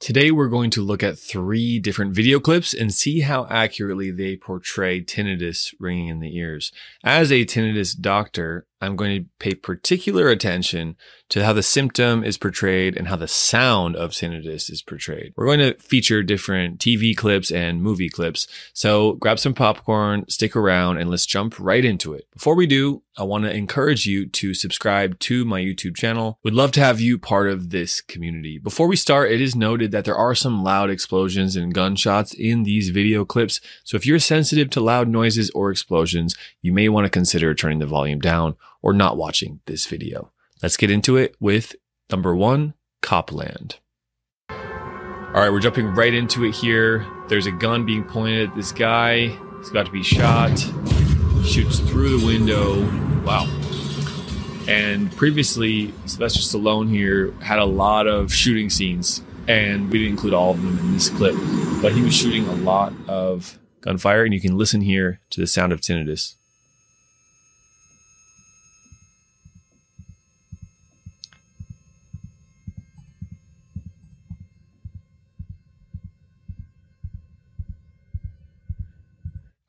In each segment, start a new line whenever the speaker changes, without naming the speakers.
Today, we're going to look at three different video clips and see how accurately they portray tinnitus ringing in the ears. As a tinnitus doctor, I'm going to pay particular attention to how the symptom is portrayed and how the sound of tinnitus is portrayed. We're going to feature different TV clips and movie clips. So grab some popcorn, stick around, and let's jump right into it. Before we do, I want to encourage you to subscribe to my YouTube channel. We'd love to have you part of this community. Before we start, it is noted that there are some loud explosions and gunshots in these video clips. So if you're sensitive to loud noises or explosions, you may want to consider turning the volume down or not watching this video. Let's get into it with number one, Copland. All right, we're jumping right into it here. There's a gun being pointed at this guy. He's about to be shot. Shoots through the window. Wow. And previously, Sylvester Stallone here had a lot of shooting scenes, and we didn't include all of them in this clip, but he was shooting a lot of gunfire, and you can listen here to the sound of tinnitus.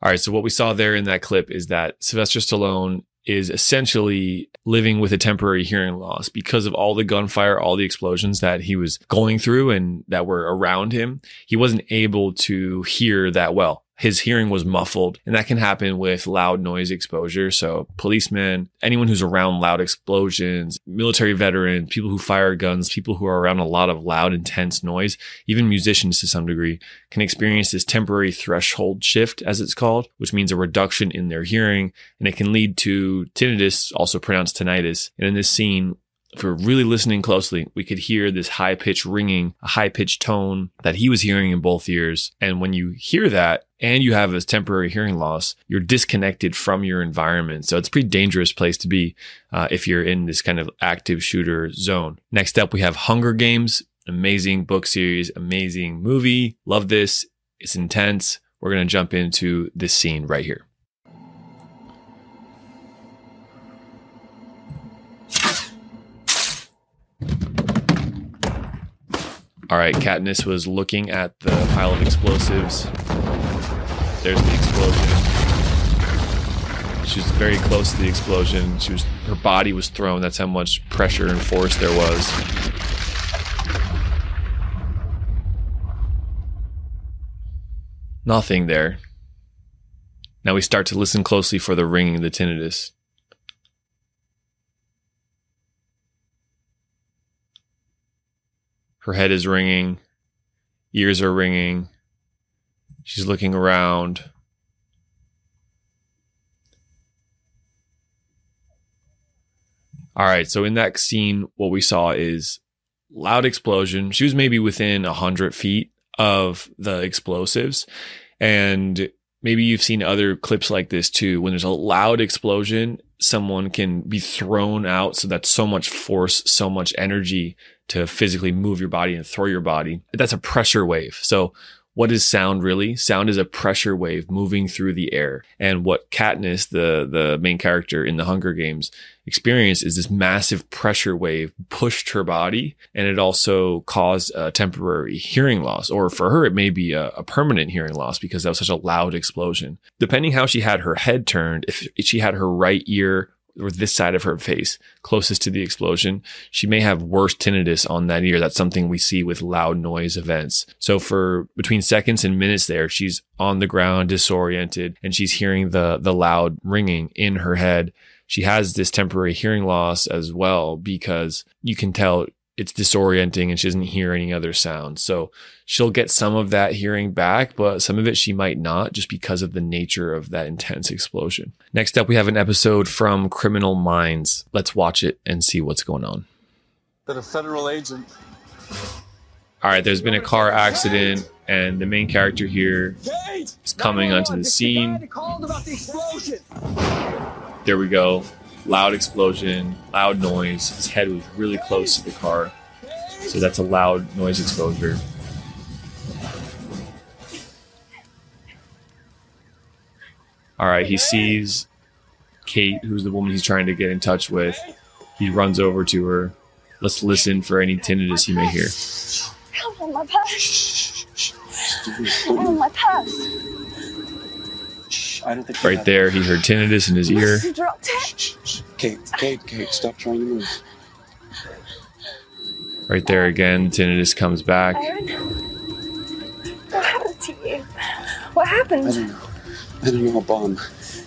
All right. So what we saw there in that clip is that Sylvester Stallone is essentially living with a temporary hearing loss because of all the gunfire, all the explosions that he was going through and that were around him. He wasn't able to hear that well his hearing was muffled and that can happen with loud noise exposure. So policemen, anyone who's around loud explosions, military veterans, people who fire guns, people who are around a lot of loud, intense noise, even musicians to some degree can experience this temporary threshold shift, as it's called, which means a reduction in their hearing. And it can lead to tinnitus, also pronounced tinnitus. And in this scene, if we are really listening closely, we could hear this high pitched ringing, a high pitched tone that he was hearing in both ears. And when you hear that and you have a temporary hearing loss, you're disconnected from your environment. So it's a pretty dangerous place to be uh, if you're in this kind of active shooter zone. Next up, we have Hunger Games, amazing book series, amazing movie. Love this. It's intense. We're going to jump into this scene right here. All right, Katniss was looking at the pile of explosives. There's the explosion. She was very close to the explosion. She was her body was thrown. That's how much pressure and force there was. Nothing there. Now we start to listen closely for the ringing, the tinnitus. Her head is ringing, ears are ringing. She's looking around. All right, so in that scene, what we saw is loud explosion. She was maybe within a hundred feet of the explosives, and maybe you've seen other clips like this too. When there's a loud explosion, someone can be thrown out. So that's so much force, so much energy to physically move your body and throw your body. That's a pressure wave. So what is sound really? Sound is a pressure wave moving through the air. And what Katniss, the, the main character in the Hunger Games, experienced is this massive pressure wave pushed her body. And it also caused a temporary hearing loss. Or for her, it may be a, a permanent hearing loss because that was such a loud explosion. Depending how she had her head turned, if she had her right ear or this side of her face closest to the explosion, she may have worse tinnitus on that ear. That's something we see with loud noise events. So for between seconds and minutes there, she's on the ground, disoriented, and she's hearing the, the loud ringing in her head. She has this temporary hearing loss as well because you can tell it's disorienting and she doesn't hear any other sounds. So she'll get some of that hearing back, but some of it she might not just because of the nature of that intense explosion. Next up, we have an episode from Criminal Minds. Let's watch it and see what's going on.
That a federal agent.
All right, there's been a car accident, and the main character here is coming onto the scene. there we go. Loud explosion, loud noise. His head was really close to the car. So that's a loud noise exposure. All right, he sees Kate, who's the woman he's trying to get in touch with. He runs over to her. Let's listen for any tinnitus he may hear.
Help my purse. Help my purse.
I don't think you
Right there, he heard tinnitus in his ear.
You dropped it.
Kate, Kate, Kate, stop trying to move.
Right there again, tinnitus comes back.
Aaron. What happened to you? What happened?
I don't know. I don't know a bomb,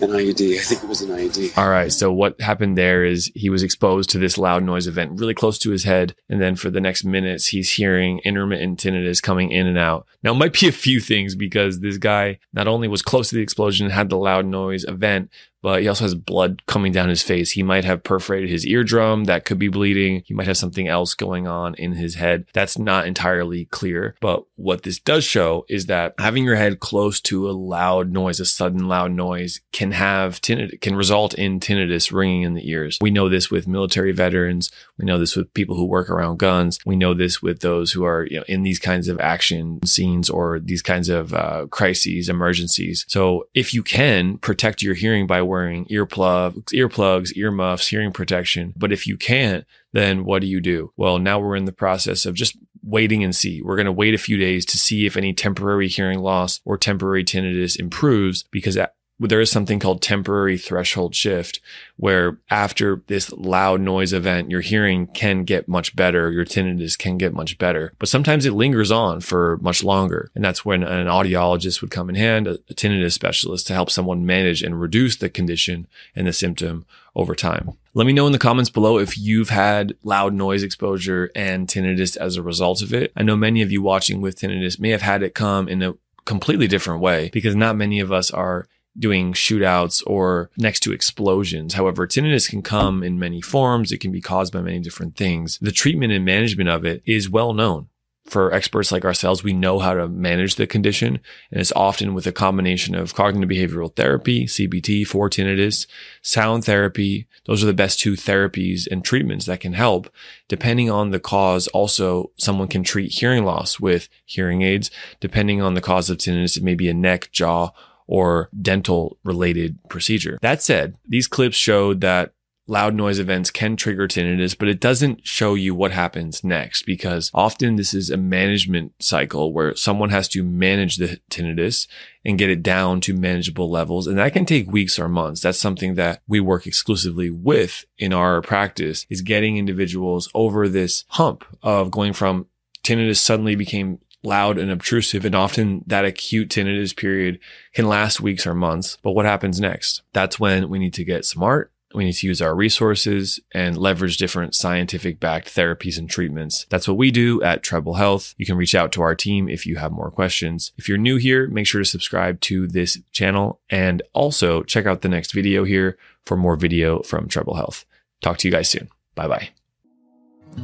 an IED. I think it was an IED.
All right. So what happened there is he was exposed to this loud noise event really close to his head. And then for the next minutes, he's hearing intermittent tinnitus coming in and out. Now it might be a few things because this guy not only was close to the explosion and had the loud noise event, but he also has blood coming down his face. He might have perforated his eardrum. That could be bleeding. He might have something else going on in his head. That's not entirely clear. But what this does show is that having your head close to a loud noise, a sudden loud noise can have can result in tinnitus ringing in the ears. We know this with military veterans. We know this with people who work around guns. We know this with those who are, you know, in these kinds of action scenes or these kinds of uh, crises, emergencies. So if you can protect your hearing by wearing earplugs, earplugs, earmuffs, hearing protection, but if you can't, then what do you do? Well, now we're in the process of just waiting and see. We're going to wait a few days to see if any temporary hearing loss or temporary tinnitus improves because there is something called temporary threshold shift where after this loud noise event, your hearing can get much better. Your tinnitus can get much better, but sometimes it lingers on for much longer. And that's when an audiologist would come in hand, a, a tinnitus specialist to help someone manage and reduce the condition and the symptom over time. Let me know in the comments below if you've had loud noise exposure and tinnitus as a result of it. I know many of you watching with tinnitus may have had it come in a completely different way because not many of us are doing shootouts or next to explosions. However, tinnitus can come in many forms. It can be caused by many different things. The treatment and management of it is well known. For experts like ourselves, we know how to manage the condition, and it's often with a combination of cognitive behavioral therapy, CBT for tinnitus, sound therapy. Those are the best two therapies and treatments that can help. Depending on the cause, also someone can treat hearing loss with hearing aids. Depending on the cause of tinnitus, it may be a neck, jaw, or dental related procedure. That said, these clips showed that loud noise events can trigger tinnitus, but it doesn't show you what happens next because often this is a management cycle where someone has to manage the tinnitus and get it down to manageable levels. And that can take weeks or months. That's something that we work exclusively with in our practice is getting individuals over this hump of going from tinnitus suddenly became loud and obtrusive. And often that acute tinnitus period can last weeks or months. But what happens next? That's when we need to get smart. We need to use our resources and leverage different scientific backed therapies and treatments. That's what we do at Treble Health. You can reach out to our team if you have more questions. If you're new here, make sure to subscribe to this channel and also check out the next video here for more video from Treble Health. Talk to you guys soon. Bye bye.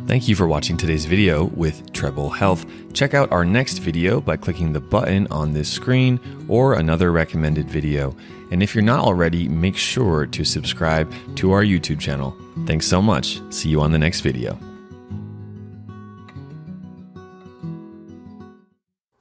Thank you for watching today's video with Treble Health. Check out our next video by clicking the button on this screen or another recommended video. And if you're not already, make sure to subscribe to our YouTube channel. Thanks so much. See you on the next video.